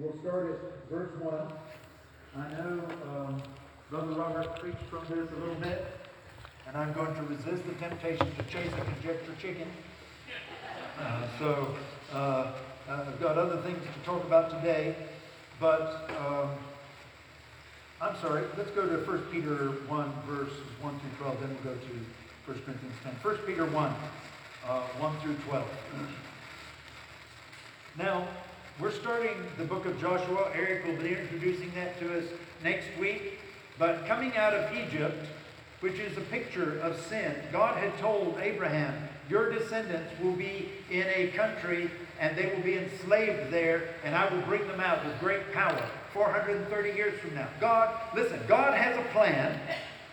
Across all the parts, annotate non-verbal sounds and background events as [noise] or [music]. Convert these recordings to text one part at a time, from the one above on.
We'll start at verse 1. I know um, Brother Robert preached from this a little bit, and I'm going to resist the temptation to chase a conjecture chicken. Uh, so uh, I've got other things to talk about today, but um, I'm sorry, let's go to 1 Peter 1, verses 1 through 12, then we'll go to 1 Corinthians 10. 1 Peter 1, uh, 1 through 12. Now, we're starting the book of Joshua. Eric will be introducing that to us next week. But coming out of Egypt, which is a picture of sin, God had told Abraham, Your descendants will be in a country and they will be enslaved there, and I will bring them out with great power 430 years from now. God, listen, God has a plan.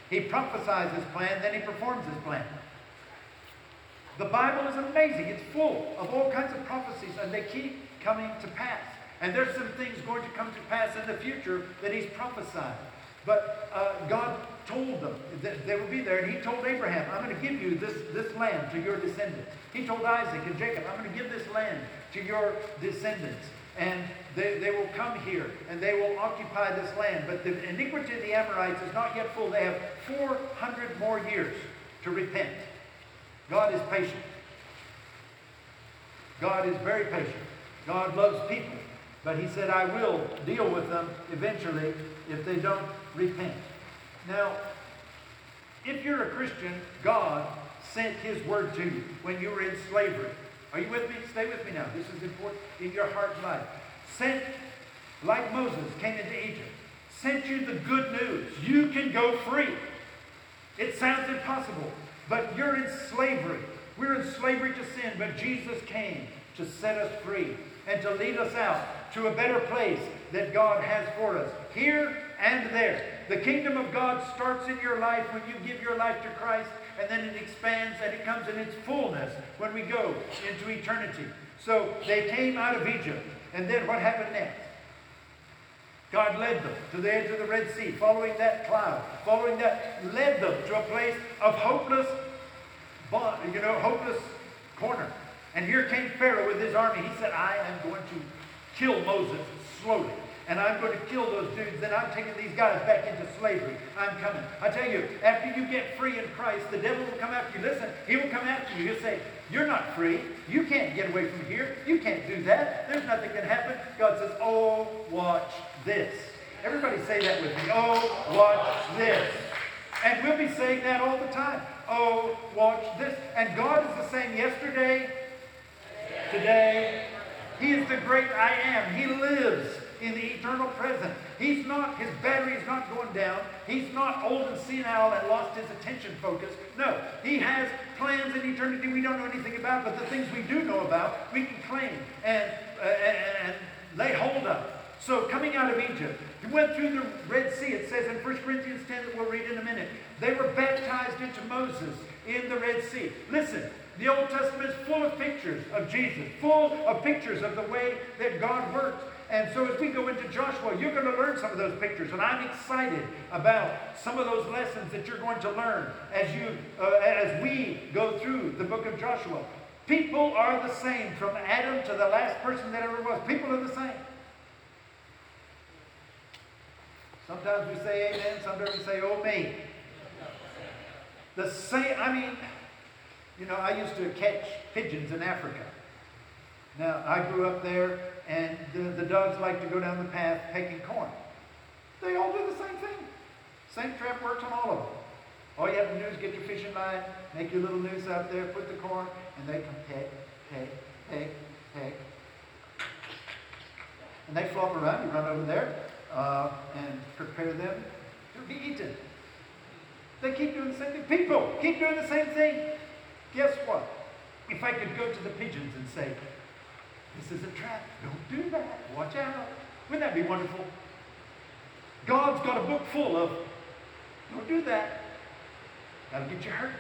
He prophesies his plan, then he performs his plan. The Bible is amazing. It's full of all kinds of prophecies, and they keep coming to pass. And there's some things going to come to pass in the future that he's prophesied. But uh, God told them that they would be there, and he told Abraham, I'm going to give you this, this land to your descendants. He told Isaac and Jacob, I'm going to give this land to your descendants. And they, they will come here, and they will occupy this land. But the iniquity of the Amorites is not yet full. They have 400 more years to repent. God is patient. God is very patient. God loves people. But he said, I will deal with them eventually if they don't repent. Now, if you're a Christian, God sent his word to you when you were in slavery. Are you with me? Stay with me now. This is important in your heart life. Sent, like Moses came into Egypt, sent you the good news. You can go free. It sounds impossible, but you're in slavery. We're in slavery to sin, but Jesus came to set us free and to lead us out to a better place that God has for us, here and there. The kingdom of God starts in your life when you give your life to Christ, and then it expands and it comes in its fullness when we go into eternity. So they came out of Egypt, and then what happened next? God led them to the edge of the Red Sea, following that cloud, following that, led them to a place of hopeless, you know, hopeless corner. And here came Pharaoh with his army. He said, I am going to kill Moses slowly. And I'm going to kill those dudes. Then I'm taking these guys back into slavery. I'm coming. I tell you, after you get free in Christ, the devil will come after you. Listen, he will come after you. He'll say, You're not free. You can't get away from here. You can't do that. There's nothing can happen. God says, Oh, watch this. Everybody say that with me. Oh, watch this. And we'll be saying that all the time. Oh, watch this. And God is the same yesterday, today. He is the great I am. He lives in the eternal present. He's not, his battery is not going down. He's not old and senile and lost his attention focus. No, he has plans in eternity we don't know anything about, but the things we do know about, we can claim and, uh, and, lay hold of. So coming out of Egypt, he went through the Red Sea. It says in 1 Corinthians 10 that we'll read in a minute. They were baptized into Moses in the Red Sea. Listen, the Old Testament is full of pictures of Jesus, full of pictures of the way that God works. And so as we go into Joshua, you're going to learn some of those pictures. And I'm excited about some of those lessons that you're going to learn as, you, uh, as we go through the book of Joshua. People are the same from Adam to the last person that ever was. People are the same. Sometimes we say amen, sometimes we say oh me. The same, I mean, you know, I used to catch pigeons in Africa. Now, I grew up there, and the, the dogs like to go down the path pecking corn. They all do the same thing. Same trap works on all of them. All you have to do is get your fishing line, make your little noose out there, put the corn, and they come peck, peck, peck, peck. And they flop around. You run over there uh, and prepare them to be eaten. They keep doing the same thing. People keep doing the same thing. Guess what? If I could go to the pigeons and say, this is a trap, don't do that, watch out. Wouldn't that be wonderful? God's got a book full of, don't do that. That'll get you hurt.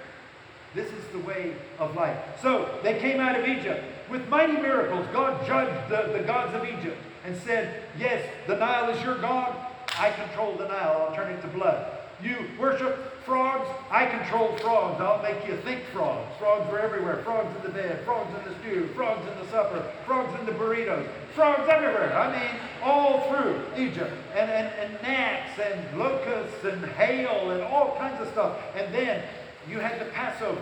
This is the way of life. So they came out of Egypt with mighty miracles. God judged the, the gods of Egypt and said, Yes, the Nile is your God. I control the Nile. I'll turn it to blood. You worship frogs. I control frogs. I'll make you think frogs. Frogs are everywhere. Frogs in the bed. Frogs in the stew. Frogs in the supper. Frogs in the burritos. Frogs everywhere. I mean, all through Egypt. And, and, and gnats and locusts and hail and all kinds of stuff. And then you had the Passover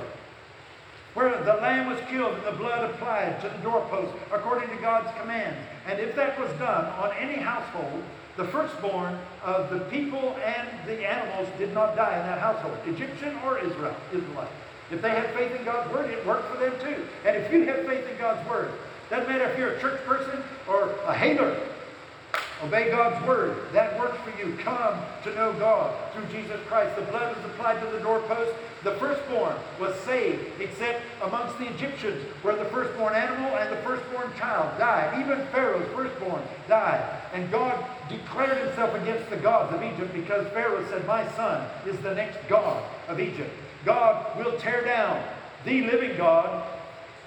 where the lamb was killed and the blood applied to the doorpost according to God's commands. And if that was done on any household, the firstborn of the people and the animals did not die in that household, Egyptian or Israel, Israelite. If they had faith in God's word, it worked for them too. And if you have faith in God's word, doesn't matter if you're a church person or a hater, Obey God's word. That works for you. Come to know God through Jesus Christ. The blood was applied to the doorpost. The firstborn was saved, except amongst the Egyptians, where the firstborn animal and the firstborn child died. Even Pharaoh's firstborn died. And God declared himself against the gods of Egypt because Pharaoh said, My son is the next God of Egypt. God will tear down the living God,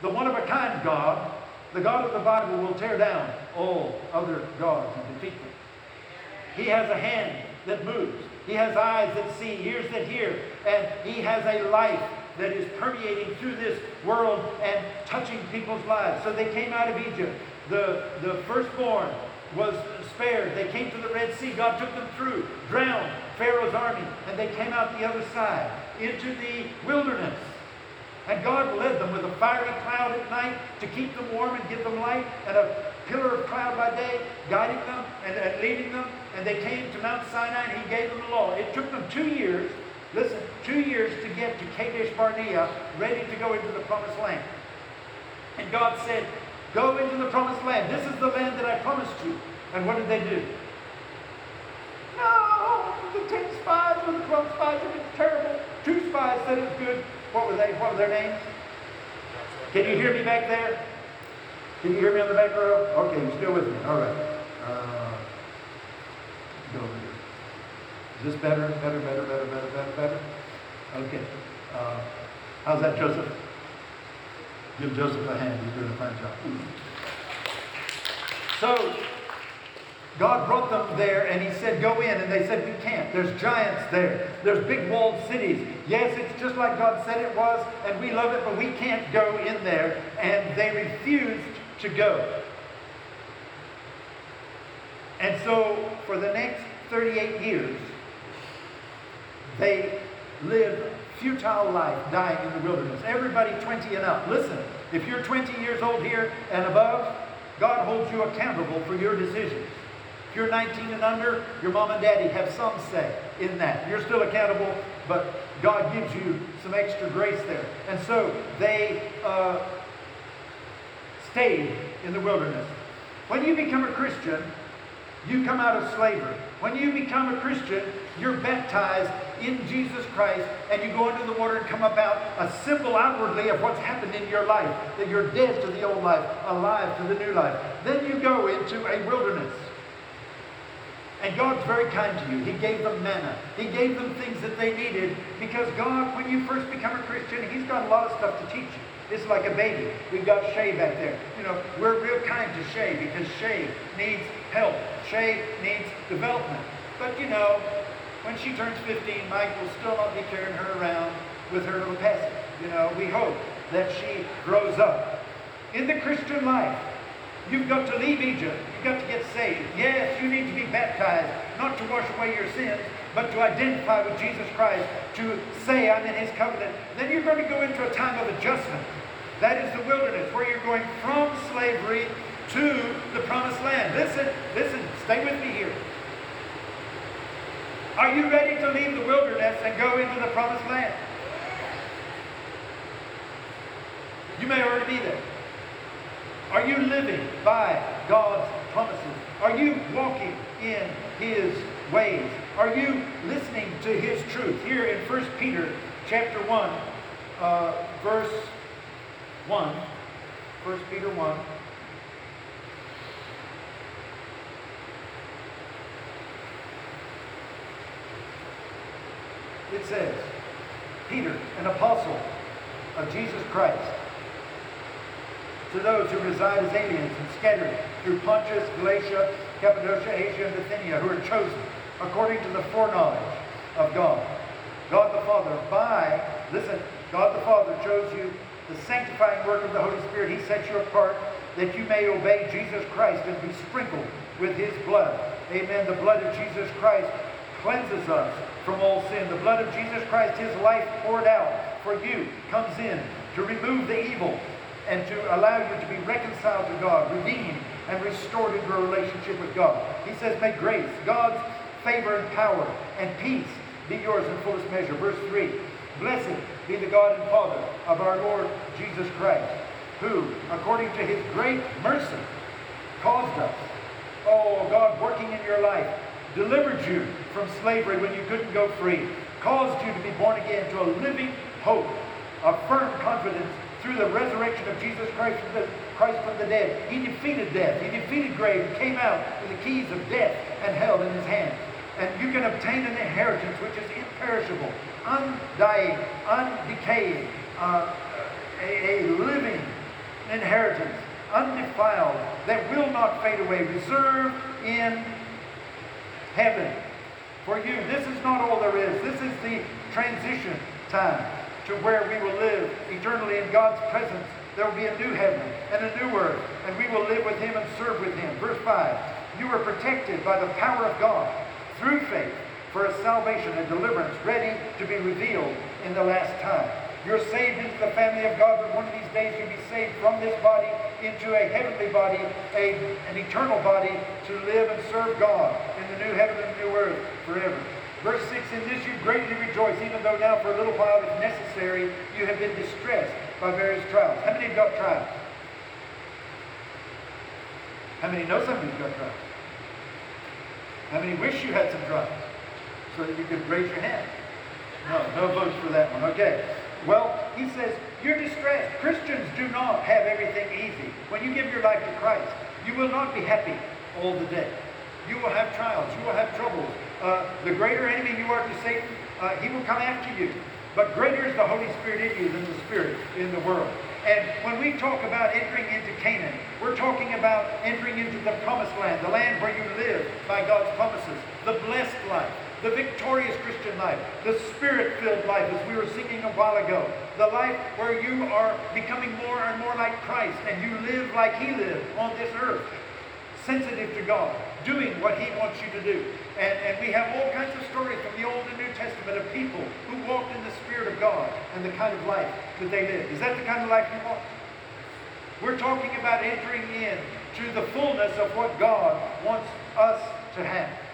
the one of a kind God, the God of the Bible will tear down all other gods and defeat them. He has a hand that moves. He has eyes that see, ears that hear, and he has a life that is permeating through this world and touching people's lives. So they came out of Egypt. The, the firstborn was spared. They came to the Red Sea. God took them through, drowned Pharaoh's army, and they came out the other side into the wilderness. And God led them with a fiery cloud at night to keep them warm and give them light, and a pillar of cloud by day, guiding them and, and leading them. And they came to Mount Sinai, and He gave them the law. It took them two years, listen, two years to get to Kadesh Barnea, ready to go into the promised land. And God said, Go into the promised land. This is the land that I promised you. And what did they do? No, the ten spies or the twelve spies, it was terrible. Two spies said it was good. What were they? What were their names? Can you hear me back there? Can you hear me on the back row? Okay, you're still with me. All right. Uh, over here. Is this better? Better, better, better, better, better, better? Okay. Uh, how's that, Joseph? Give Joseph a hand. He's doing a fine job. So, God brought them there and he said, Go in. And they said, We can't. There's giants there. There's big walled cities. Yes, it's just like God said it was, and we love it, but we can't go in there. And they refused to go. And so, for the next 38 years, they lived futile life, dying in the wilderness. Everybody 20 and up. Listen, if you're 20 years old here and above, God holds you accountable for your decisions If you're 19 and under, your mom and daddy have some say in that. You're still accountable, but God gives you some extra grace there. And so they uh, stayed in the wilderness. When you become a Christian, you come out of slavery. When you become a Christian, you're baptized in Jesus Christ and you go into the water and come about a symbol outwardly of what's happened in your life, that you're dead to the old life, alive to the new life. Then you go into a wilderness. And God's very kind to you. He gave them manna. He gave them things that they needed because God, when you first become a Christian, He's got a lot of stuff to teach you. It's like a baby. We've got Shay back there. You know, we're real kind to Shay because Shay needs help. Shay needs development. But you know, when she turns 15, Mike will still not be carrying her around with her little passage. You know, we hope that she grows up. In the Christian life, You've got to leave Egypt. You've got to get saved. Yes, you need to be baptized, not to wash away your sins, but to identify with Jesus Christ, to say, I'm in his covenant. Then you're going to go into a time of adjustment. That is the wilderness, where you're going from slavery to the promised land. Listen, listen, stay with me here. Are you ready to leave the wilderness and go into the promised land? You may already be there. Are you living by God's promises? Are you walking in His ways? Are you listening to His truth? Here in 1 Peter chapter 1, uh, verse 1, 1 Peter 1. It says, Peter, an apostle of Jesus Christ, to those who reside as aliens and scattered through Pontus, Galatia, Cappadocia, Asia, and Bithynia, who are chosen according to the foreknowledge of God. God the Father, by, listen, God the Father chose you, the sanctifying work of the Holy Spirit, He set you apart that you may obey Jesus Christ and be sprinkled with His blood. Amen. The blood of Jesus Christ cleanses us from all sin. The blood of Jesus Christ, His life poured out for you, comes in to remove the evil and to allow you to be reconciled to God, redeemed, and restored into a relationship with God. He says, May grace, God's favor and power and peace be yours in fullest measure. Verse 3 Blessed be the God and Father of our Lord Jesus Christ, who, according to his great mercy, caused us, oh God, working in your life, delivered you from slavery when you couldn't go free, caused you to be born again to a living hope, a firm confidence through the resurrection of Jesus Christ from the, Christ from the dead. He defeated death. He defeated grave and came out with the keys of death and hell in his hand. And you can obtain an inheritance which is imperishable, undying, undecaying, uh, a, a living inheritance, undefiled, that will not fade away, reserved in heaven for you. This is not all there is. This is the transition time to where we will live eternally in God's presence. There will be a new heaven and a new earth, and we will live with Him and serve with Him. Verse 5 You are protected by the power of God through faith for a salvation and deliverance ready to be revealed in the last time. You're saved into the family of God, but one of these days you'll be saved from this body into a heavenly body, a, an eternal body, to live and serve God in the new heaven and new earth forever. Verse 6 In this you greatly rejoice, even though now for a little while, if necessary, you have been distressed by various trials. How many have got trials? How many know somebody's got trials? How many wish you had some trials so that you could raise your hand? No, no votes for that one. Okay. Well, he says, you're distressed. Christians do not have everything easy. When you give your life to Christ, you will not be happy all the day. You will have trials. You will have troubles. Uh, the greater enemy you are to Satan, uh, he will come after you. But greater is the Holy Spirit in you than the Spirit in the world. And when we talk about entering into Canaan, we're talking about entering into the promised land, the land where you live by God's promises, the blessed life, the victorious Christian life, the spirit filled life, as we were singing a while ago, the life where you are becoming more and more like Christ and you live like He lived on this earth, sensitive to God, doing what He wants you to do. And, and we have all kinds of stories from the Old and New Testament of people who walked in the Spirit of God and the kind of life that they lived. Is that the kind of life you want? We're talking about entering in to the fullness of what God wants us to have.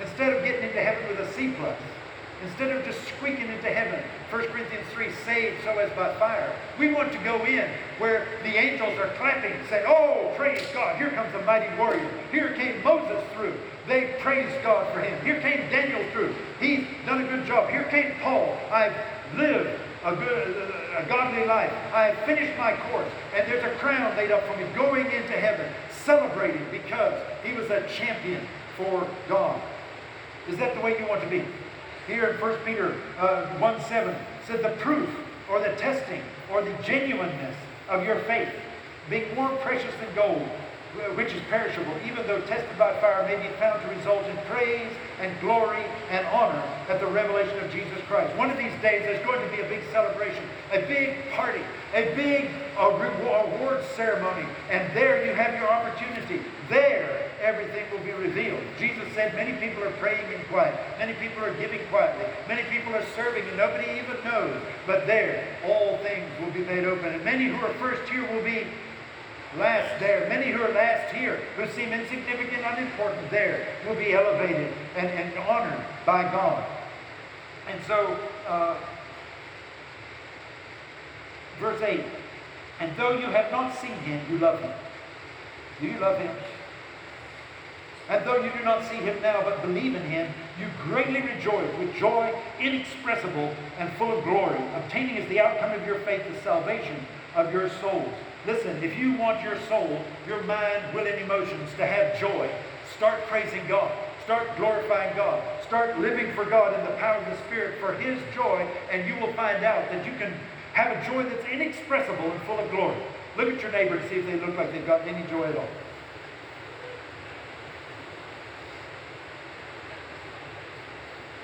Instead of getting into heaven with a C plus, instead of just squeaking into heaven, 1 Corinthians 3, saved so as by fire, we want to go in where the angels are clapping, saying, Oh, praise God, here comes a mighty warrior. Here came Moses through. They praised God for him. Here came Daniel through. He's done a good job. Here came Paul. I've lived a good, a godly life. I have finished my course, and there's a crown laid up for me going into heaven, celebrating because he was a champion for God. Is that the way you want to be? Here in 1 Peter uh, 1 7 said the proof or the testing or the genuineness of your faith being more precious than gold which is perishable, even though tested by fire, may be found to result in praise and glory and honor at the revelation of Jesus Christ. One of these days, there's going to be a big celebration, a big party, a big uh, reward ceremony, and there you have your opportunity. There, everything will be revealed. Jesus said many people are praying in quiet, many people are giving quietly, many people are serving, and nobody even knows. But there, all things will be made open, and many who are first here will be last there. Many who are last here, who seem insignificant, unimportant there, will be elevated and, and honored by God. And so, uh, verse 8, and though you have not seen him, you love him. Do you love him? And though you do not see him now, but believe in him, you greatly rejoice with joy inexpressible and full of glory, obtaining as the outcome of your faith the salvation of your souls. Listen, if you want your soul, your mind, will, and emotions to have joy, start praising God. Start glorifying God. Start living for God in the power of the Spirit for His joy, and you will find out that you can have a joy that's inexpressible and full of glory. Look at your neighbor and see if they look like they've got any joy at all.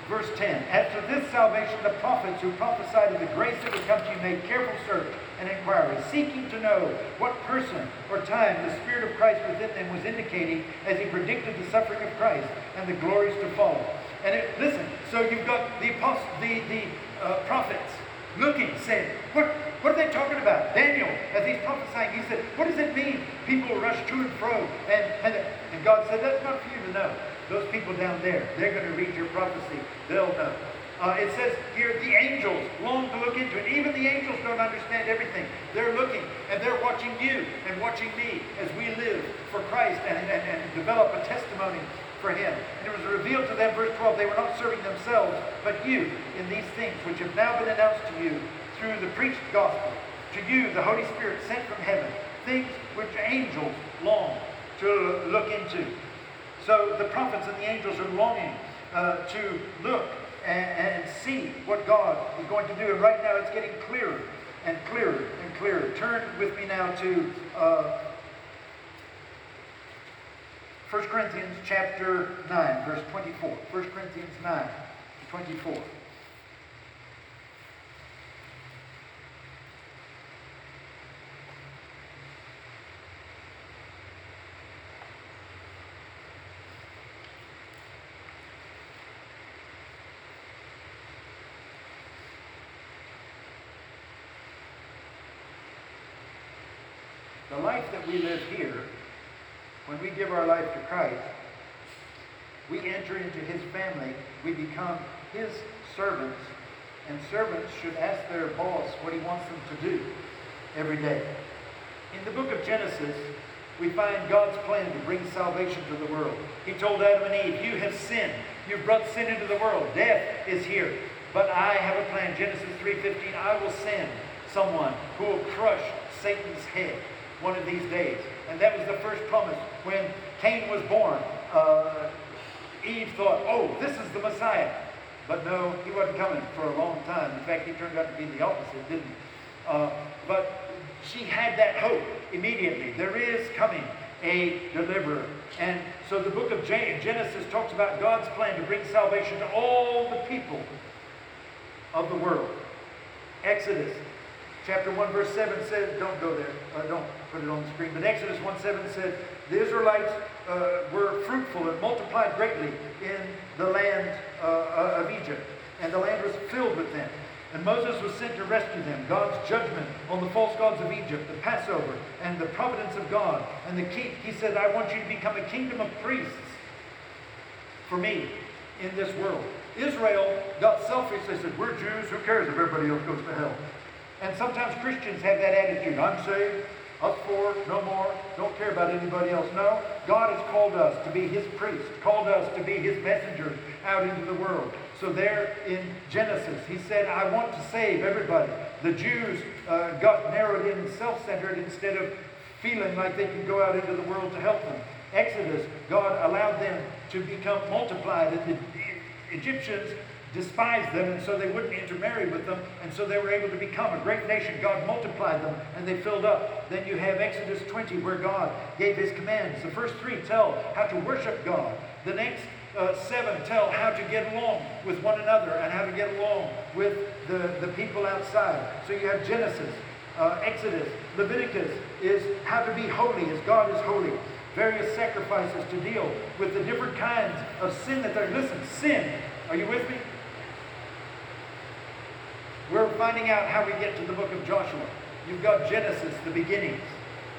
Verse 10 After this salvation, the prophets who prophesied of the grace that would come to you made careful search and inquiry, seeking to know what person or time the Spirit of Christ within them was indicating as he predicted the suffering of Christ and the glories to follow. And it, listen, so you've got the apostles, the, the uh, prophets looking, saying, what, what are they talking about? Daniel, as he's prophesying, he said, What does it mean? People rush to and fro. And, and, and God said, That's not for you to know. Those people down there, they're going to read your prophecy. They'll know. Uh, it says here, the angels long to look into it. Even the angels don't understand everything. They're looking and they're watching you and watching me as we live for Christ and, and, and develop a testimony for Him. And it was revealed to them, verse 12, they were not serving themselves, but you in these things which have now been announced to you through the preached gospel. To you, the Holy Spirit sent from heaven, things which angels long to look into. So the prophets and the angels are longing uh, to look and, and, see what God is going to do. And right now it's getting clearer and clearer and clearer. Turn with me now to uh, 1 Corinthians chapter 9, verse 24. 1 Corinthians 9, 24. The life that we live here, when we give our life to Christ, we enter into his family, we become his servants, and servants should ask their boss what he wants them to do every day. In the book of Genesis, we find God's plan to bring salvation to the world. He told Adam and Eve, You have sinned. You've brought sin into the world. Death is here. But I have a plan. Genesis 3.15, I will send someone who will crush Satan's head one of these days. And that was the first promise. When Cain was born, uh, Eve thought, oh, this is the Messiah. But no, he wasn't coming for a long time. In fact, he turned out to be the opposite, didn't he? Uh, but she had that hope immediately. There is coming a deliverer. And so the book of Genesis talks about God's plan to bring salvation to all the people of the world. Exodus chapter 1, verse 7 says, don't go there, uh, don't put it on the screen, but Exodus 1 7 said, the Israelites uh, were fruitful and multiplied greatly in the land uh, uh, of Egypt, and the land was filled with them. And Moses was sent to rescue them. God's judgment on the false gods of Egypt, the Passover, and the providence of God. And the king, he said, I want you to become a kingdom of priests for me in this world. Israel got selfish. They said, We're Jews. Who cares if everybody else goes to hell? And sometimes Christians have that attitude. I'm saved, us four, no more, don't care about anybody else. No, God has called us to be his priests, called us to be his messengers out into the world. So there in Genesis, he said, I want to save everybody. The Jews uh, got narrowed in and self-centered instead of feeling like they could go out into the world to help them. Exodus, God allowed them to become multiplied, and the Egyptians despised them, and so they wouldn't intermarry with them, and so they were able to become a great nation. God multiplied them, and they filled up. Then you have Exodus 20, where God gave his commands. The first three tell how to worship God. The next uh, seven tell how to get along with one another and how to get along with the, the people outside. So you have Genesis, uh, Exodus, Leviticus is how to be holy as God is holy. Various sacrifices to deal with the different kinds of sin that there. Listen, sin. Are you with me? We're finding out how we get to the book of Joshua. You've got Genesis, the beginnings.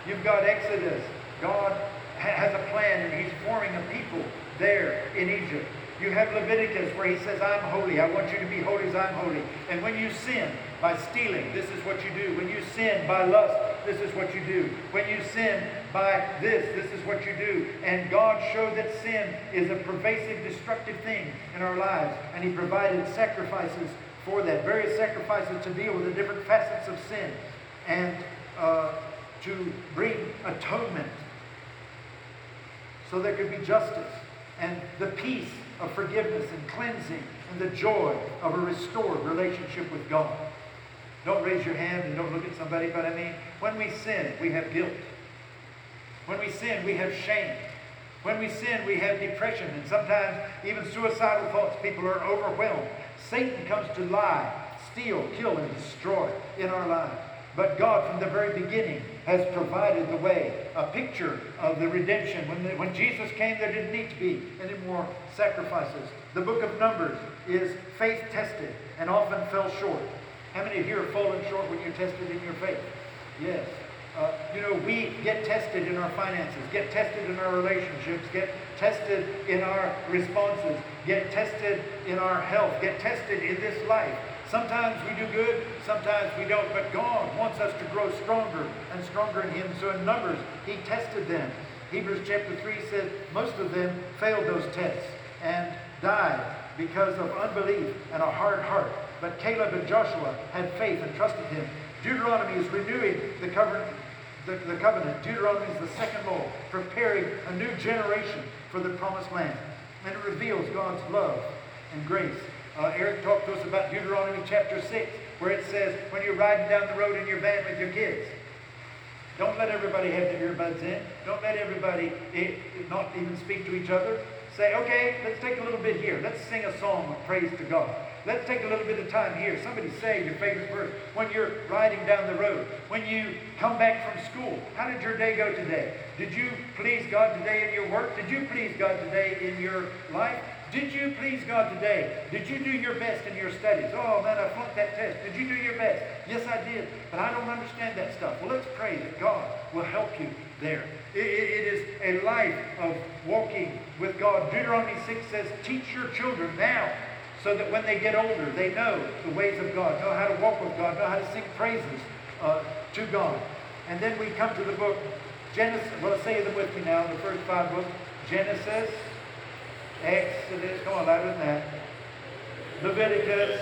You've got Exodus. God has a plan and he's forming a people there in Egypt. You have Leviticus where he says, I'm holy. I want you to be holy as I'm holy. And when you sin by stealing, this is what you do. When you sin by lust, this is what you do. When you sin by this, this is what you do. And God showed that sin is a pervasive, destructive thing in our lives. And he provided sacrifices for that, various sacrifices to deal with the different facets of sin. And uh, to bring atonement so there could be justice and the peace of forgiveness and cleansing and the joy of a restored relationship with God. Don't raise your hand and don't look at somebody, but I mean, when we sin, we have guilt. When we sin, we have shame. When we sin, we have depression and sometimes even suicidal thoughts. People are overwhelmed. Satan comes to lie, steal, kill, and destroy in our lives. But God, from the very beginning, has provided the way, a picture of the redemption. When, the, when Jesus came, there didn't need to be any more sacrifices. The book of Numbers is faith tested and often fell short. How many you are fallen short when you're tested in your faith? Yes. Uh, you know, we get tested in our finances, get tested in our relationships, get tested in our responses, get tested in our health, get tested in this life. Sometimes we do good, sometimes we don't, but God wants us to grow stronger and stronger in Him. So in Numbers, He tested them. Hebrews chapter 3 says most of them failed those tests and died because of unbelief and a hard heart. But Caleb and Joshua had faith and trusted Him. Deuteronomy is renewing the covenant, the, the covenant. Deuteronomy is the second law, preparing a new generation for the promised land. And it reveals God's love and grace. Uh, Eric talked to us about Deuteronomy chapter 6, where it says, when you're riding down the road in your van with your kids, don't let everybody have their earbuds in. Don't let everybody it, eh, not even speak to each other. Say, okay, let's take a little bit here. Let's sing a song of praise to God. Let's take a little bit of time here. Somebody say your favorite verse. When you're riding down the road, when you come back from school, how did your day go today? Did you please God today in your work? Did you please God today in your life? Did you please God today? Did you do your best in your studies? Oh man, I flunked that test. Did you do your best? Yes, I did. But I don't understand that stuff. Well, let's pray that God will help you there. it, it is a life of walking with God. Deuteronomy 6 says, teach your children now so that when they get older, they know the ways of God, know how to walk with God, know how to sing praises uh, to God. And then we come to the book Genesis. Well, say them with me now, the first five books. Genesis, Exodus, come on, louder than that. Leviticus,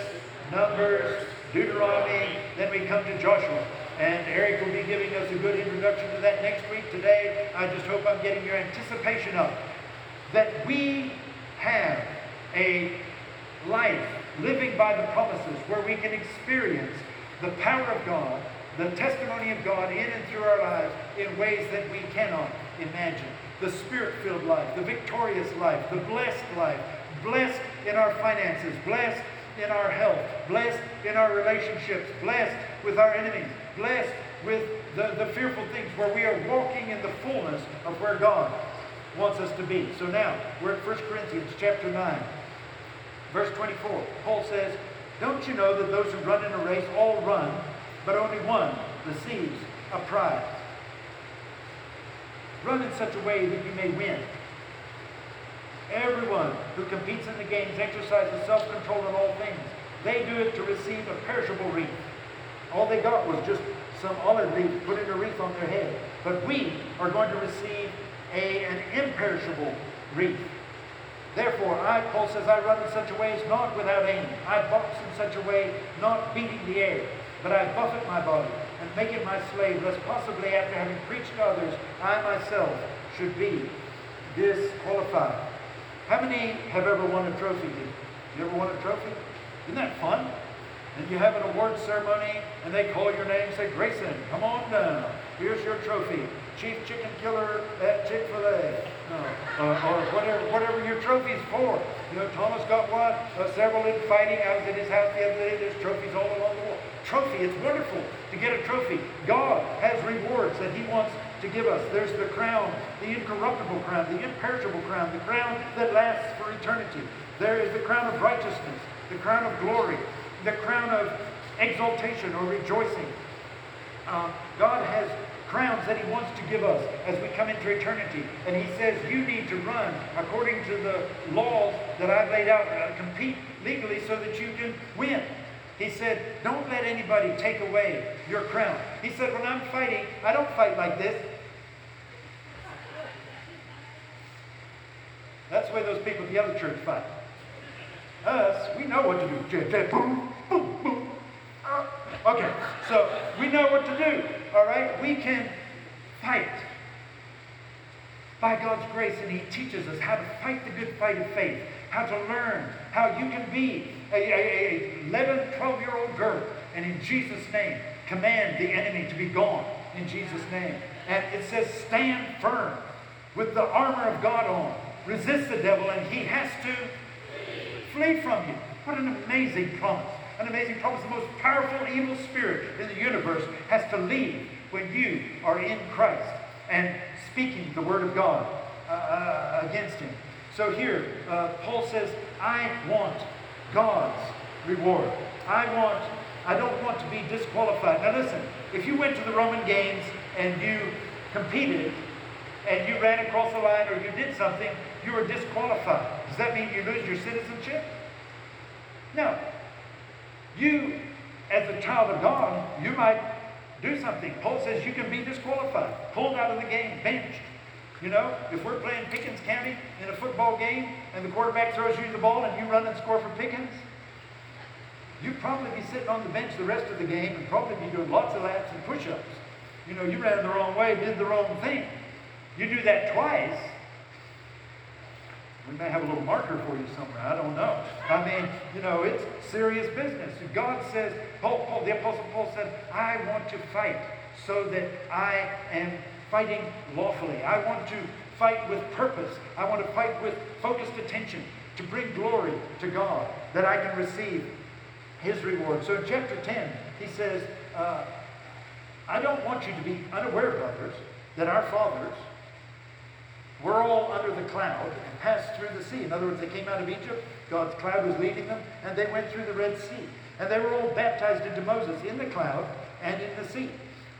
Numbers, Deuteronomy, then we come to Joshua. And Eric will be giving us a good introduction to that next week. Today, I just hope I'm getting your anticipation up that we have a life living by the promises where we can experience the power of God, the testimony of God in and through our lives in ways that we cannot imagine. The spirit filled life, the victorious life, the blessed life, blessed in our finances, blessed in our health, blessed in our relationships, blessed with our enemies, blessed with the, the fearful things where we are walking in the fullness of where God wants us to be. So now, we're at 1 Corinthians chapter 9. Verse 24, Paul says, Don't you know that those who run in a race all run, but only one receives a prize? Run in such a way that you may win. Everyone who competes in the games exercises self-control in all things. They do it to receive a perishable wreath. All they got was just some olive leaf put in a wreath on their head. But we are going to receive a, an imperishable wreath. Therefore, I, Paul says, I run in such a way as not without aim. I box in such a way, not beating the air, but I buffet my body and make it my slave, lest possibly after having preached to others, I myself should be disqualified. How many have ever won a trophy? You ever won a trophy? Isn't that fun? And you have an award ceremony, and they call your name, say, Grayson, come on down. Here's your trophy. Chief Chicken Killer at Chick-fil-A. No. Uh, or whatever, whatever your trophy's for. You know, Thomas got one, uh, several in fighting. I was at his house the other day. There's trophies all along the wall. Trophy, it's wonderful to get a trophy. God has rewards that he wants to give us. There's the crown, the incorruptible crown, the imperishable crown, the crown that lasts for eternity. There is the crown of righteousness, the crown of glory, the crown of exaltation or rejoicing. Uh, God has crowns that he wants to give us as we come into eternity. And he says, you need to run according to the laws that I've laid out, uh, compete legally so that you can win. He said, don't let anybody take away your crown. He said, when I'm fighting, I don't fight like this. That's the way those people at the other church fight. Us, we know what to do. [laughs] Okay, so we know what to do, all right? We can fight by God's grace, and He teaches us how to fight the good fight of faith, how to learn how you can be a, a, a 11, 12 year old girl, and in Jesus' name, command the enemy to be gone in Jesus' name. And it says, stand firm with the armor of God on. Resist the devil, and he has to flee from you. What an amazing promise. An amazing promise. The most powerful evil spirit in the universe has to leave when you are in Christ and speaking the word of God uh, uh, against him. So here, uh, Paul says, I want God's reward. I want, I don't want to be disqualified. Now listen, if you went to the Roman games and you competed and you ran across the line or you did something, you were disqualified. Does that mean you lose your citizenship? No. You, as a child of God, you might do something. Paul says you can be disqualified, pulled out of the game, benched. You know, if we're playing Pickens County in a football game and the quarterback throws you the ball and you run and score for Pickens, you'd probably be sitting on the bench the rest of the game and probably be doing lots of laps and push ups. You know, you ran the wrong way, did the wrong thing. You do that twice, we may have a little marker for you somewhere. I don't know. I mean, you know, it's serious business. God says, Paul, Paul, the Apostle Paul said, I want to fight so that I am fighting lawfully. I want to fight with purpose. I want to fight with focused attention to bring glory to God, that I can receive his reward. So in chapter 10, he says, uh, I don't want you to be unaware, brothers, that our fathers were all under the cloud and passed through the sea. In other words, they came out of Egypt, God's cloud was leading them, and they went through the Red Sea. And they were all baptized into Moses in the cloud and in the sea.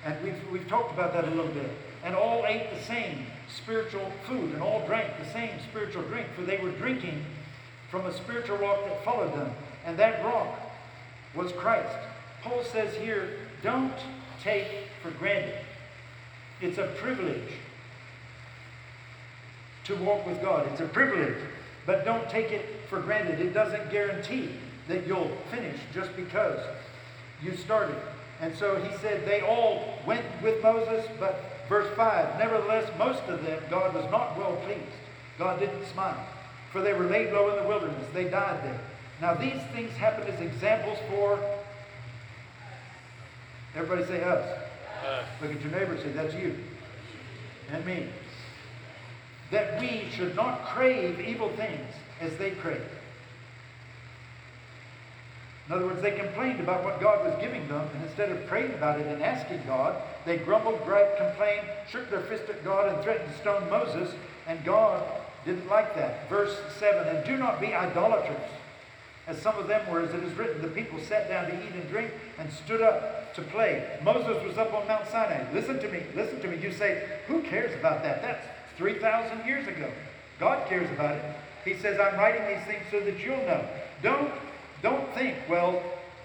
And we've, we've talked about that a little bit. And all ate the same spiritual food and all drank the same spiritual drink, for they were drinking from a spiritual rock that followed them. And that rock was Christ. Paul says here, don't take for granted. It's a privilege to walk with God. It's a privilege, but don't take it for granted. It doesn't guarantee that you'll finish just because you started. And so he said they all went with Moses, but verse 5 Nevertheless, most of them, God was not well pleased. God didn't smile, for they were laid low in the wilderness. They died there. Now, these things happen as examples for. Everybody say us. Uh. Look at your neighbor say, That's you. And me that we should not crave evil things as they crave. In other words, they complained about what God was giving them, and instead of praying about it and asking God, they grumbled, griped, complained, shook their fist at God, and threatened to stone Moses, and God didn't like that. Verse 7 And do not be idolaters, as some of them were, as it is written, the people sat down to eat and drink and stood up to play. Moses was up on Mount Sinai. Listen to me, listen to me. You say, Who cares about that? That's 3,000 years ago. God cares about it. He says, I'm writing these things so that you'll know. Don't, don't think, well,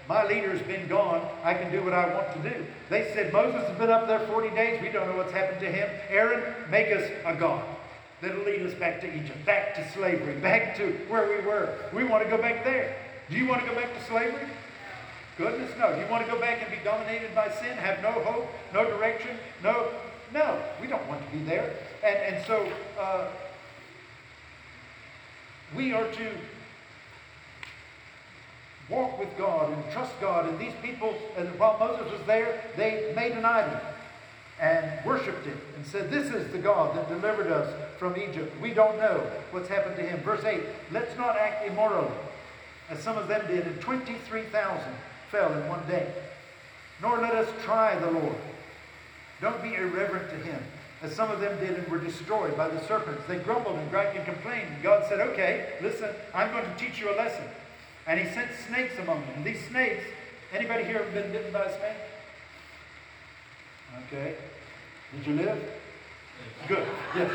my leader's been gone. I can do what I want to do. They said, Moses has been up there 40 days. We don't know what's happened to him. Aaron, make us a God that'll lead us back to Egypt, back to slavery, back to where we were. We want to go back there. Do you want to go back to slavery? Goodness, no. You want to go back and be dominated by sin, have no hope, no direction, no no, we don't want to be there. And, and so uh, we are to walk with God and trust God. And these people, and while Moses was there, they made an idol and worshiped it and said, This is the God that delivered us from Egypt. We don't know what's happened to him. Verse 8 Let's not act immorally, as some of them did, and 23,000 fell in one day. Nor let us try the Lord don't be irreverent to him, as some of them did and were destroyed by the serpents. They grumbled and griped and complained. And God said, Okay, listen, I'm going to teach you a lesson. And he sent snakes among them. And these snakes, anybody here have been bitten by a snake? Okay. Did you live? Good. Yes.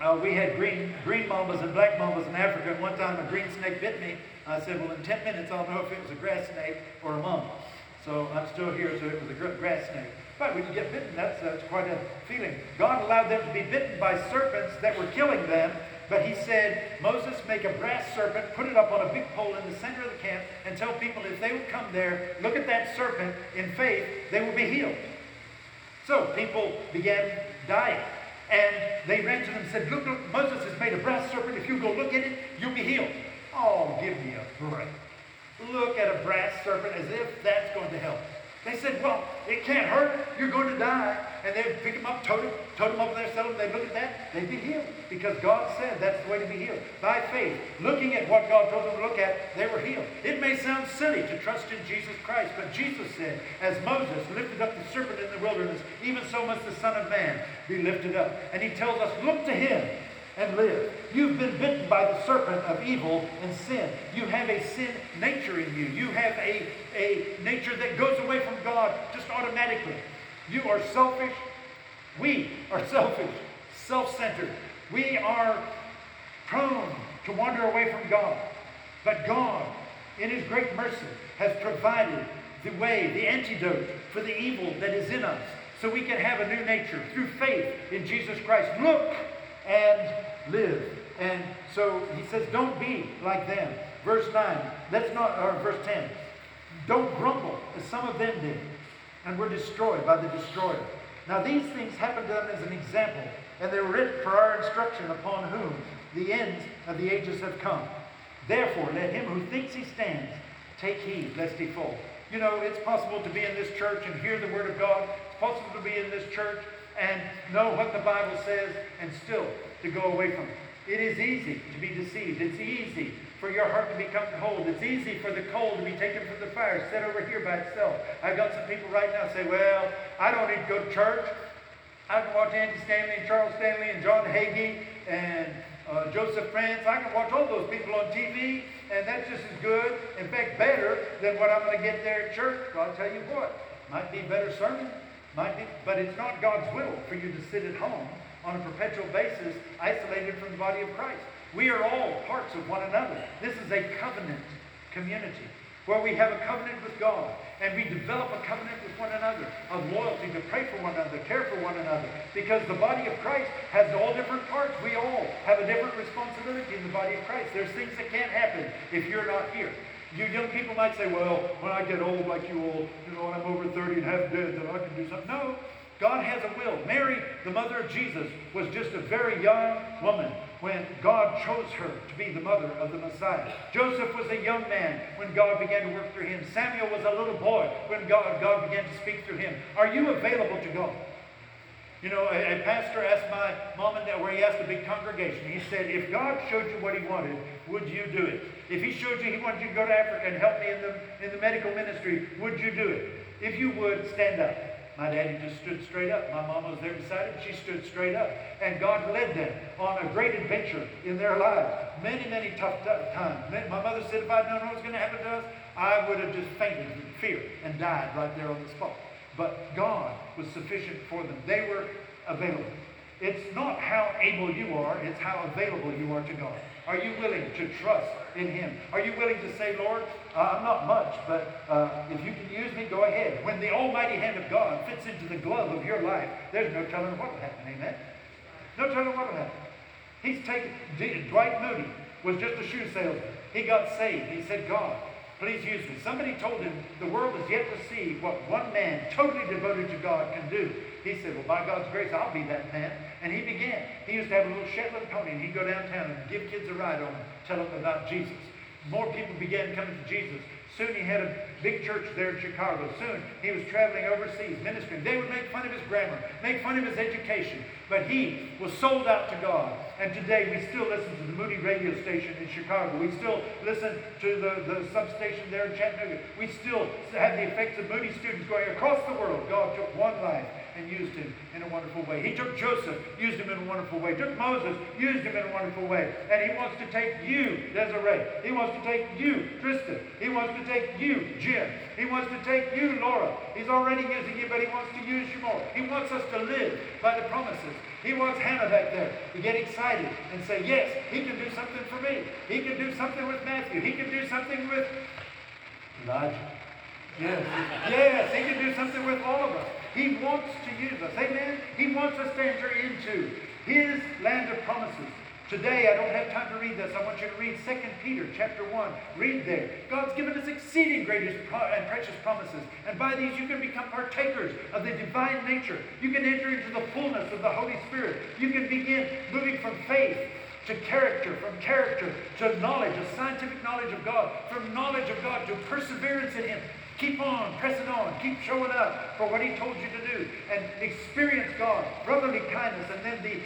Uh, we had green green mambas and black mambas in Africa, and one time a green snake bit me. I said, well, in 10 minutes I'll know if it was a grass snake or a mamba. So I'm still here, so it was a grass snake. But when you get bitten, that's, that's quite a feeling. God allowed them to be bitten by serpents that were killing them, But he said, Moses, make a brass serpent, put it up on a big pole in the center of the camp, and tell people if they would come there, look at that serpent in faith, they will be healed. So people began dying. And they ran to them and said, Look, look, Moses has made a brass serpent. If you go look at it, you'll be healed. Oh, give me a break. Look at a brass serpent as if that's going to help. They said, well, it can't hurt. You're going to die. And they'd pick them up, tote them, tote them over there, sell them. They'd look at that. They'd be healed. Because God said that's the way to be healed. By faith, looking at what God told them to look at, they were healed. It may sound silly to trust in Jesus Christ, but Jesus said, as Moses lifted up the serpent in the wilderness, even so must the Son of Man be lifted up. And he tells us, look to him and live. You've been bitten by the serpent of evil and sin. You have a sin nature in you. You have a, a nature that goes away from God just automatically. You are selfish. We are [laughs] selfish, self centered. We are prone to wander away from God. But God, in His great mercy, has provided the way, the antidote for the evil that is in us so we can have a new nature through faith in Jesus Christ. Look and live. And so he says, don't be like them. Verse 9, let's not, or verse 10, don't grumble as some of them did and were destroyed by the destroyer. Now these things happened to them as an example, and they were written for our instruction upon whom the ends of the ages have come. Therefore, let him who thinks he stands take heed lest he fall. You know, it's possible to be in this church and hear the word of God. It's possible to be in this church and know what the Bible says and still to go away from it. It is easy to be deceived. It's easy for your heart to become cold. It's easy for the coal to be taken from the fire, set over here by itself. I've got some people right now say, well, I don't need to go to church. I can watch Andy Stanley and Charles Stanley and John Hagee and uh, Joseph Prince. I can watch all those people on TV, and that's just as good, in fact, better than what I'm going to get there at church. Well, I'll tell you what, might be better sermon, but it's not God's will for you to sit at home on a perpetual basis, isolated from the body of Christ. We are all parts of one another. This is a covenant community where we have a covenant with God and we develop a covenant with one another of loyalty to pray for one another, care for one another. Because the body of Christ has all different parts. We all have a different responsibility in the body of Christ. There's things that can't happen if you're not here. You young people might say, well, when I get old like you old, you know, when I'm over 30 and have dead, then I can do something. No, God has a will. Mary, the mother of Jesus, was just a very young woman when God chose her to be the mother of the Messiah. Joseph was a young man when God began to work through him. Samuel was a little boy when God, God began to speak through him. Are you available to God? You know, a, a, pastor asked my mom and dad, where he asked a big congregation, he said, if God showed you what he wanted, would you do it? If he showed you he wanted you to go to Africa and help me in the, in the medical ministry, would you do it? If you would, stand up. My daddy just stood straight up. My mom was there beside him. She stood straight up. And God led them on a great adventure in their lives. Many, many tough times. My mother said if I'd known what was going to happen to us, I would have just fainted in fear and died right there on the spot. But God was sufficient for them. They were available. It's not how able you are, it's how available you are to God. Are you willing to trust in Him? Are you willing to say, Lord, uh, I'm not much, but uh, if you can use me, go ahead. When the almighty hand of God fits into the glove of your life, there's no telling what will happen. Amen? No telling what will happen. He's taken, D- Dwight Moody was just a shoe salesman. He got saved. He said, God, please use me. Somebody told him the world is yet to see what one man totally devoted to God can do. He said, Well, by God's grace, I'll be that man. And he began. He used to have a little Shetland pony, and he'd go downtown and give kids a ride on, tell them about Jesus. More people began coming to Jesus. Soon he had a big church there in Chicago. Soon he was traveling overseas ministering. They would make fun of his grammar, make fun of his education, but he was sold out to God. And today we still listen to the Moody radio station in Chicago. We still listen to the, the substation there in Chattanooga. We still have the effects of Moody students going across the world. God took one life and used him in a wonderful way. He took Joseph, used him in a wonderful way. Took Moses, used him in a wonderful way. And he wants to take you, Desiree. He wants to take you, Tristan. He wants to take you, Jim. He wants to take you, Laura. He's already using you, but he wants to use you more. He wants us to live by the promises. He wants Hannah back there to get excited and say, yes, he can do something for me. He can do something with Matthew. He can do something with Elijah. Yes, yes, he can do something with all of us. He wants to use us. Amen? He wants us to enter into his land of promises. Today, I don't have time to read this. I want you to read 2 Peter chapter 1. Read there. God's given us exceeding greatest and precious promises. And by these, you can become partakers of the divine nature. You can enter into the fullness of the Holy Spirit. You can begin moving from faith to character, from character to knowledge, a scientific knowledge of God, from knowledge of God to perseverance in Him. Keep on, pressing on, keep showing up for what He told you to do, and experience God, brotherly kindness, and then the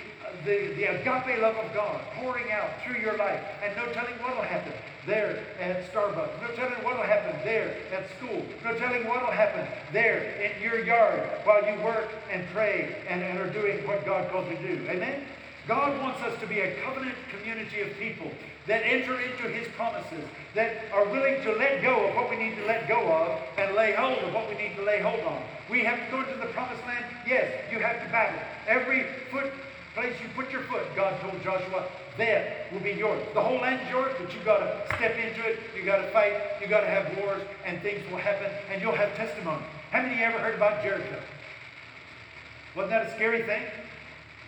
the, the agape love of God pouring out through your life, and no telling what will happen there at Starbucks, no telling what will happen there at school, no telling what will happen there in your yard while you work and pray and, and are doing what God called you to do. Amen? God wants us to be a covenant community of people that enter into His promises, that are willing to let go of what we need to let go of and lay hold of what we need to lay hold on. We have to go into the promised land. Yes, you have to battle. Every foot place you put your foot, God told Joshua, that will be yours. The whole land's yours, but you've got to step into it. You've got to fight. You've got to have wars, and things will happen, and you'll have testimony. How many of you ever heard about Jericho? Wasn't that a scary thing?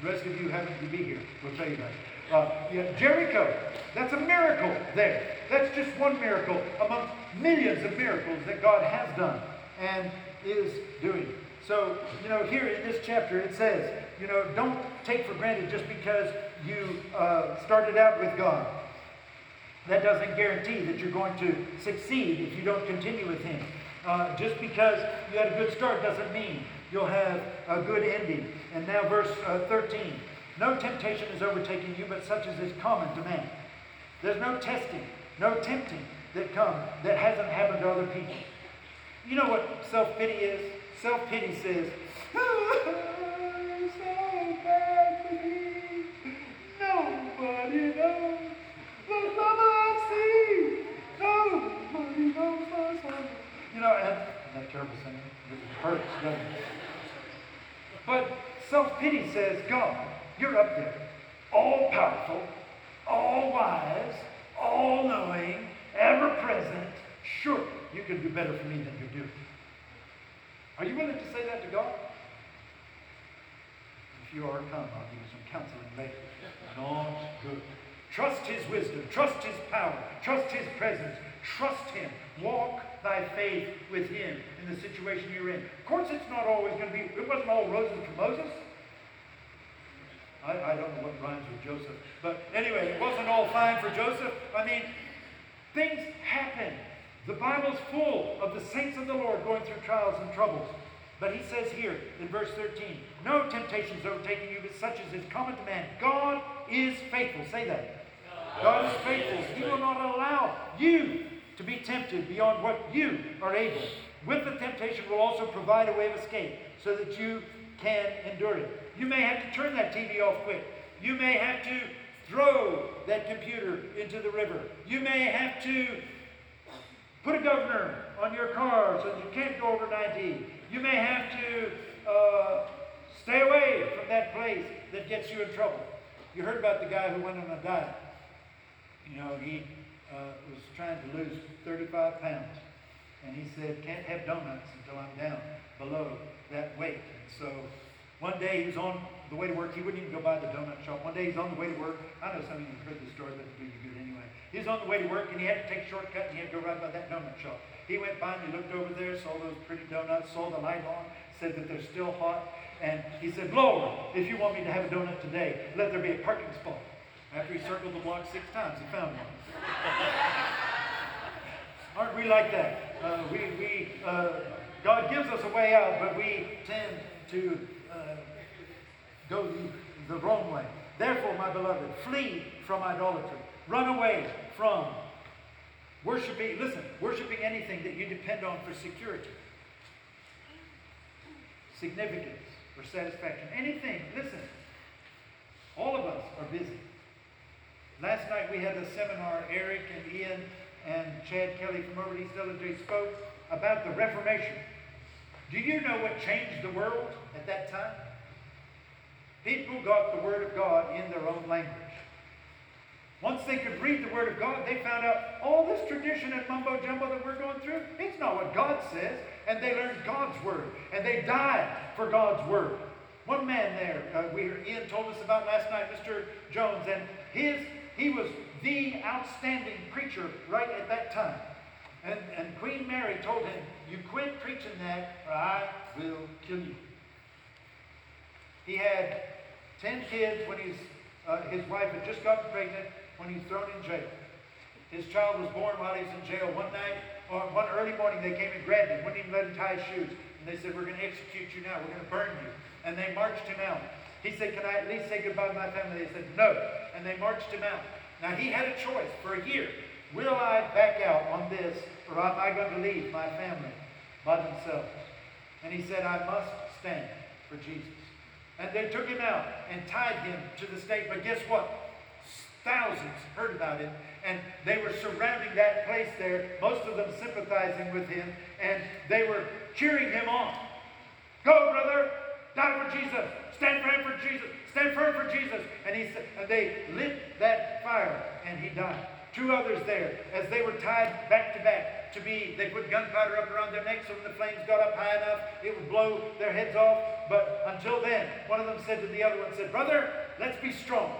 The rest of you happen to be here. We'll tell you it. Uh, yeah, Jericho, that's a miracle there. That's just one miracle among millions of miracles that God has done and is doing. So, you know, here in this chapter it says, you know, don't take for granted just because you uh, started out with God. That doesn't guarantee that you're going to succeed if you don't continue with Him. Uh, just because you had a good start doesn't mean you'll have a good ending. And now, verse uh, 13 No temptation is overtaking you, but such as is common to man. There's no testing, no tempting that come that hasn't happened to other people. You know what self pity is? Self pity says, [laughs] oh, so bad for me. Nobody knows the love I see. Nobody knows my soul. You know, and that terrible singing? It hurts, doesn't it? But self pity says, God, you're up there, all powerful, all wise, all knowing, ever present. Sure, you can do better for me than you're doing. Are you willing to say that to God? If you are, come. I'll give you some counseling later. Not good. Trust His wisdom. Trust His power. Trust His presence. Trust Him. Walk thy faith with Him in the situation you're in. Of course, it's not always going to be, it wasn't all roses for Moses. I, I don't know what rhymes with Joseph. But anyway, it wasn't all fine for Joseph. I mean, things happen. The Bible's full of the saints of the Lord going through trials and troubles. But he says here in verse 13, no temptations overtaking you, but such as is common to man. God is faithful. Say that. God is faithful. He will not allow you to be tempted beyond what you are able. With the temptation will also provide a way of escape so that you can endure it. You may have to turn that TV off quick. You may have to throw that computer into the river. You may have to Put a governor on your car so that you can't go over 90. You may have to uh, stay away from that place that gets you in trouble. You heard about the guy who went on a diet. You know, he uh, was trying to lose 35 pounds. And he said, can't have donuts until I'm down below that weight. And so one day he was on the way to work. He wouldn't even go by the donut shop. One day he's on the way to work. I know some of you have heard this story, but it's really good anyway. He was on the way to work and he had to take a shortcut and he had to go right by that donut shop. He went by and he looked over there, saw those pretty donuts, saw the light on, said that they're still hot. And he said, Lord, if you want me to have a donut today, let there be a parking spot. After he circled the block six times, he found one. [laughs] Aren't we like that? Uh, we, we, uh, God gives us a way out, but we tend to uh, go the, the wrong way. Therefore, my beloved, flee from idolatry. Run away from worshiping, listen, worshiping anything that you depend on for security, significance, or satisfaction. Anything, listen, all of us are busy. Last night we had a seminar, Eric and Ian and Chad Kelly from over East LJ spoke about the Reformation. Do you know what changed the world at that time? People got the Word of God in their own language. Once they could read the Word of God, they found out all this tradition and mumbo jumbo that we're going through, it's not what God says. And they learned God's Word. And they died for God's Word. one man there, uh, we Ian told us about last night, Mr. Jones, and his he was the outstanding preacher right at that time. And, and Queen Mary told him, You quit preaching that, or I will kill you. He had 10 kids when he's, uh, his wife had just gotten pregnant when he's thrown in jail. His child was born while he was in jail. One night, or one early morning, they came and grabbed him, wouldn't even let him tie his shoes. And they said, We're going to execute you now. We're going to burn you. And they marched him out. He said, Can I at least say goodbye to my family? They said, No. And they marched him out. Now, he had a choice for a year. Will I back out on this, or am I going to leave my family by themselves? And he said, I must stand for Jesus. And they took him out and tied him to the stake. But guess what? Thousands heard about him, and they were surrounding that place there, most of them sympathizing with him, and they were cheering him on. Go, brother! Die for Jesus! Stand firm for Jesus! Stand firm for Jesus! And he said, and they lit that fire, and he died. Two others there, as they were tied back to back to be, they put gunpowder up around their necks so when the flames got up high enough, it would blow their heads off. But until then, one of them said to the other one, said, Brother, let's be strong.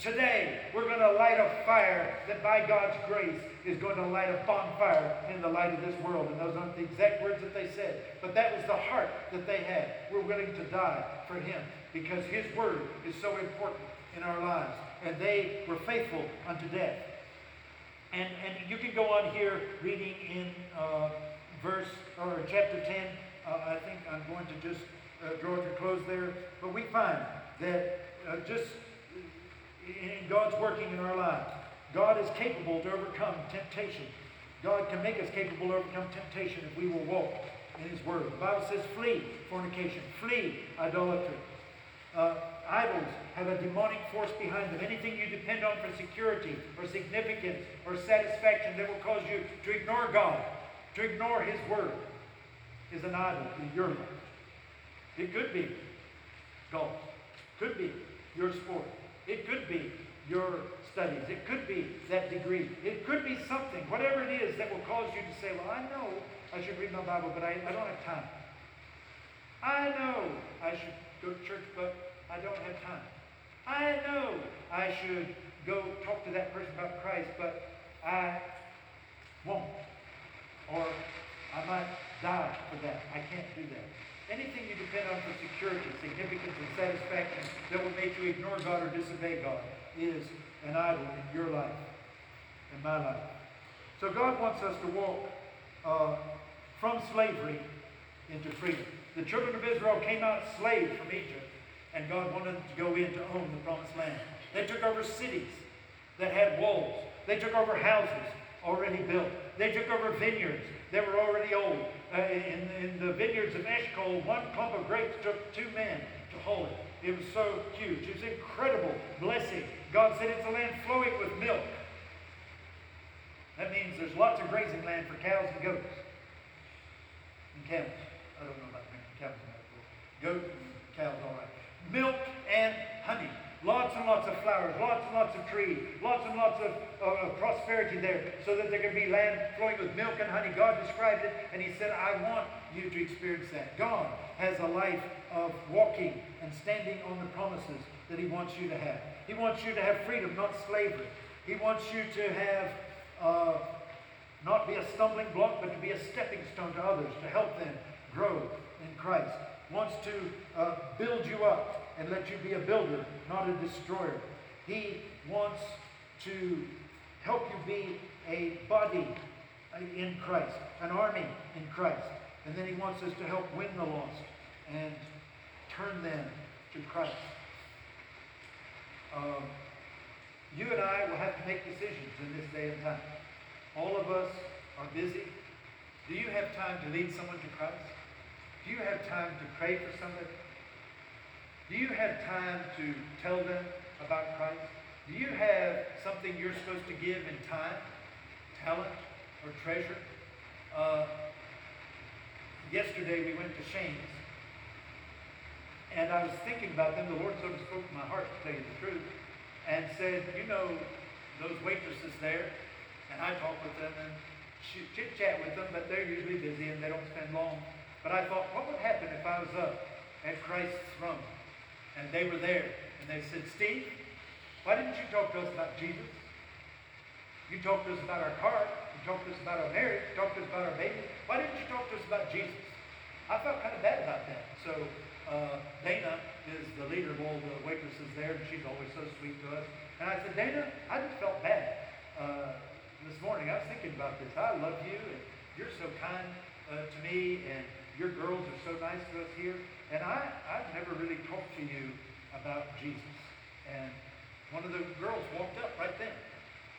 Today, we're going to light a fire that by God's grace is going to light a bonfire in the light of this world. And those aren't the exact words that they said, but that was the heart that they had. We're willing to die for Him because His word is so important in our lives. And they were faithful unto death. And, and you can go on here reading in uh, verse or chapter 10. Uh, I think I'm going to just uh, draw to close there. But we find that uh, just in God's working in our lives. God is capable to overcome temptation. God can make us capable to overcome temptation if we will walk in His Word. The Bible says, flee fornication, flee idolatry. Uh, idols have a demonic force behind them. Anything you depend on for security or significance or satisfaction that will cause you to ignore God, to ignore His Word, is an idol in your life. It could be golf, could be your sport, it could be your studies. It could be that degree. It could be something, whatever it is, that will cause you to say, Well, I know I should read my Bible, but I, I don't have time. I know I should go to church, but I don't have time. I know I should go talk to that person about Christ, but I won't. Or I might die for that. I can't do that. Anything you depend on for security, significance, and satisfaction that will make you ignore God or disobey God is an idol in your life, in my life. So God wants us to walk uh, from slavery into freedom. The children of Israel came out slaves from Egypt, and God wanted them to go in to own the promised land. They took over cities that had walls. They took over houses already built. They took over vineyards that were already old. Uh, in, in the vineyards of Eshcol, one clump of grapes took two men to haul it. It was so huge. It was incredible blessing. God said it's a land flowing with milk. That means there's lots of grazing land for cows and goats. And camels. I don't know about camels and goats. Goat and cows, all right. Milk and. Lots and lots of flowers, lots and lots of trees, lots and lots of, of prosperity there, so that there can be land flowing with milk and honey. God described it, and He said, I want you to experience that. God has a life of walking and standing on the promises that He wants you to have. He wants you to have freedom, not slavery. He wants you to have, uh, not be a stumbling block, but to be a stepping stone to others, to help them grow in Christ. Wants to uh, build you up and let you be a builder, not a destroyer. He wants to help you be a body in Christ, an army in Christ. And then he wants us to help win the lost and turn them to Christ. Um, you and I will have to make decisions in this day and time. All of us are busy. Do you have time to lead someone to Christ? Do you have time to pray for somebody? Do you have time to tell them about Christ? Do you have something you're supposed to give in time, talent, or treasure? Uh, yesterday we went to Shane's, and I was thinking about them. The Lord sort of spoke to my heart, to tell you the truth, and said, You know, those waitresses there, and I talk with them and chit chat with them, but they're usually busy and they don't spend long. But I thought, what would happen if I was up at Christ's throne. And they were there. And they said, Steve, why didn't you talk to us about Jesus? You talked to us about our car. You talked to us about our marriage. You talked to us about our baby. Why didn't you talk to us about Jesus? I felt kind of bad about that. So uh, Dana is the leader of all the waitresses there, and she's always so sweet to us. And I said, Dana, I just felt bad uh, this morning. I was thinking about this. I love you, and you're so kind uh, to me, and your girls are so nice to us here. And I, I've never really talked to you about Jesus. And one of the girls walked up right then.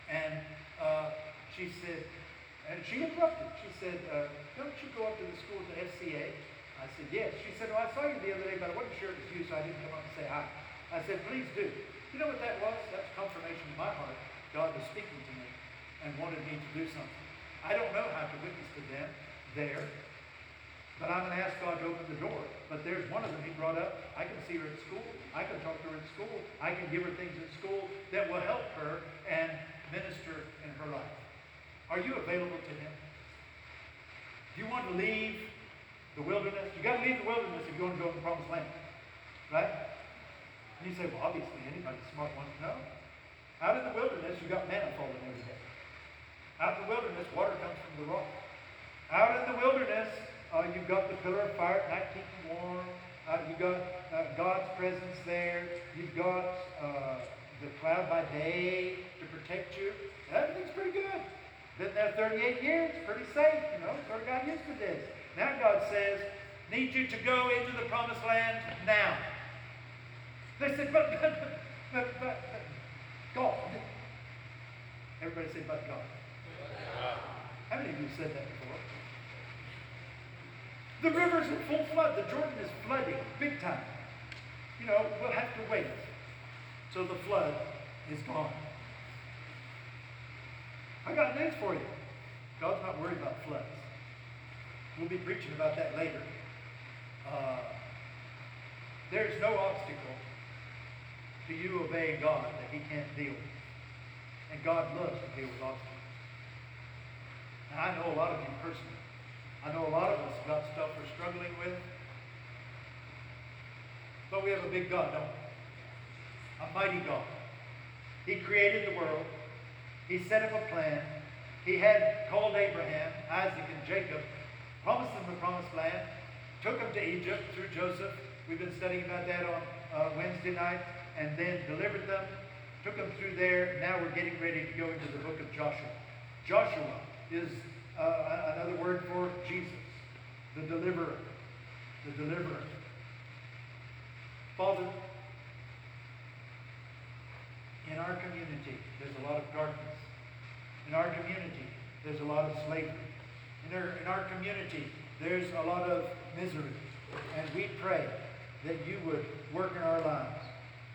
And uh, she said, and she interrupted. She said, uh, don't you go up to the school to FCA? I said, yes. She said, well, I saw you the other day, but I wasn't sure it was you, so I didn't come up and say hi. I said, please do. You know what that was? That's confirmation in my heart. God was speaking to me and wanted me to do something. I don't know how to witness to them there, but I'm going to ask God to open the door. But there's one of them he brought up. I can see her at school. I can talk to her at school. I can give her things at school that will help her and minister in her life. Are you available to him? Do you want to leave the wilderness? You got to leave the wilderness if you want to go to the promised land. Right? And you say, well, obviously anybody smart wants to know. Out in the wilderness, you got manna falling every day. Out in the wilderness, water comes from the rock. Out in the wilderness, uh, you've got the pillar of fire at night keeping warm. Uh, you've got uh, God's presence there. You've got uh, the cloud by day to protect you. Everything's pretty good. Been there 38 years, pretty safe, you know, sort of got used to this. Now God says, need you to go into the promised land now. They said, but, but, but, but, God. Everybody said, but God. How many of you said that? The river's in full flood. The Jordan is flooding big time. You know, we'll have to wait till the flood is gone. I got news for you. God's not worried about floods. We'll be preaching about that later. Uh, there's no obstacle to you obeying God that He can't deal with. And God loves to deal with obstacles. And I know a lot of you personally. I know a lot of us got stuff we're struggling with. But we have a big God, don't we? A mighty God. He created the world. He set up a plan. He had called Abraham, Isaac, and Jacob, promised them the promised land, took them to Egypt through Joseph. We've been studying about that on uh, Wednesday night, and then delivered them, took them through there. Now we're getting ready to go into the book of Joshua. Joshua is uh, another word for Jesus, the deliverer. The deliverer. Father, in our community, there's a lot of darkness. In our community, there's a lot of slavery. In our, in our community, there's a lot of misery. And we pray that you would work in our lives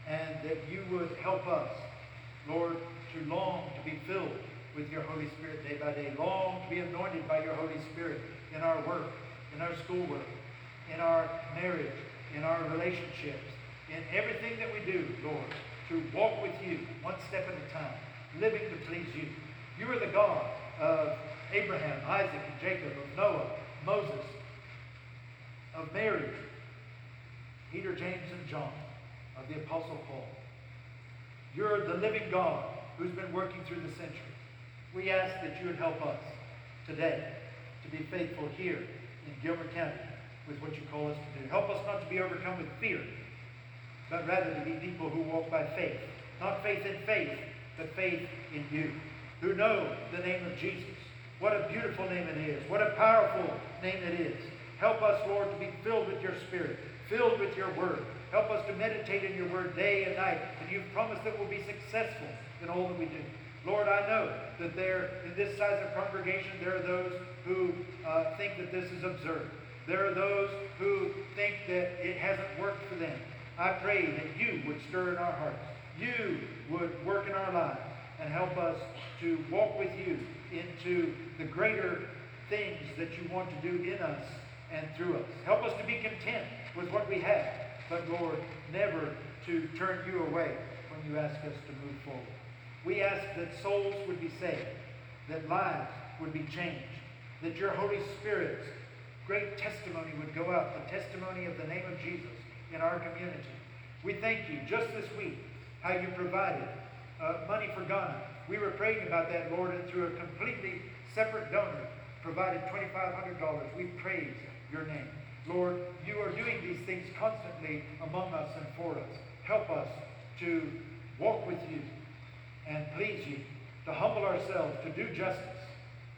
and that you would help us, Lord, to long to be filled with your Holy Spirit day by day. Long to be anointed by your Holy Spirit in our work, in our schoolwork, in our marriage, in our relationships, in everything that we do, Lord, to walk with you one step at a time, living to please you. You are the God of Abraham, Isaac, and Jacob, of Noah, Moses, of Mary, Peter, James, and John, of the Apostle Paul. You're the living God who's been working through the centuries. We ask that you would help us today to be faithful here in Gilbert County with what you call us to do. Help us not to be overcome with fear, but rather to be people who walk by faith. Not faith in faith, but faith in you, who know the name of Jesus. What a beautiful name it is. What a powerful name it is. Help us, Lord, to be filled with your Spirit, filled with your word. Help us to meditate in your word day and night. And you've promised that we'll be successful in all that we do. Lord, I know that there, in this size of congregation, there are those who uh, think that this is absurd. There are those who think that it hasn't worked for them. I pray that you would stir in our hearts. You would work in our lives and help us to walk with you into the greater things that you want to do in us and through us. Help us to be content with what we have, but Lord, never to turn you away when you ask us to move forward. We ask that souls would be saved, that lives would be changed, that your Holy Spirit's great testimony would go out, the testimony of the name of Jesus in our community. We thank you just this week how you provided uh, money for Ghana. We were praying about that, Lord, and through a completely separate donor provided $2,500. We praise your name. Lord, you are doing these things constantly among us and for us. Help us to walk with you and please you, to humble ourselves, to do justice,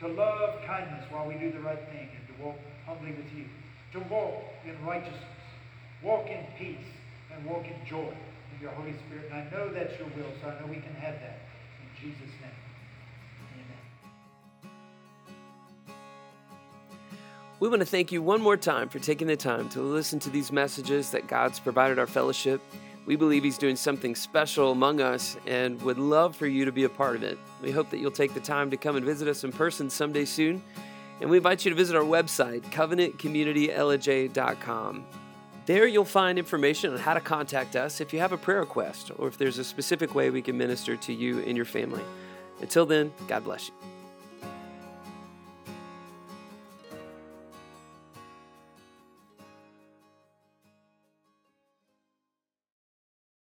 to love kindness while we do the right thing, and to walk humbly with you, to walk in righteousness, walk in peace, and walk in joy in your Holy Spirit. And I know that's your will, so I know we can have that. In Jesus' name. Amen. We want to thank you one more time for taking the time to listen to these messages that God's provided our fellowship. We believe He's doing something special among us and would love for you to be a part of it. We hope that you'll take the time to come and visit us in person someday soon. And we invite you to visit our website, covenantcommunitylj.com. There you'll find information on how to contact us if you have a prayer request or if there's a specific way we can minister to you and your family. Until then, God bless you.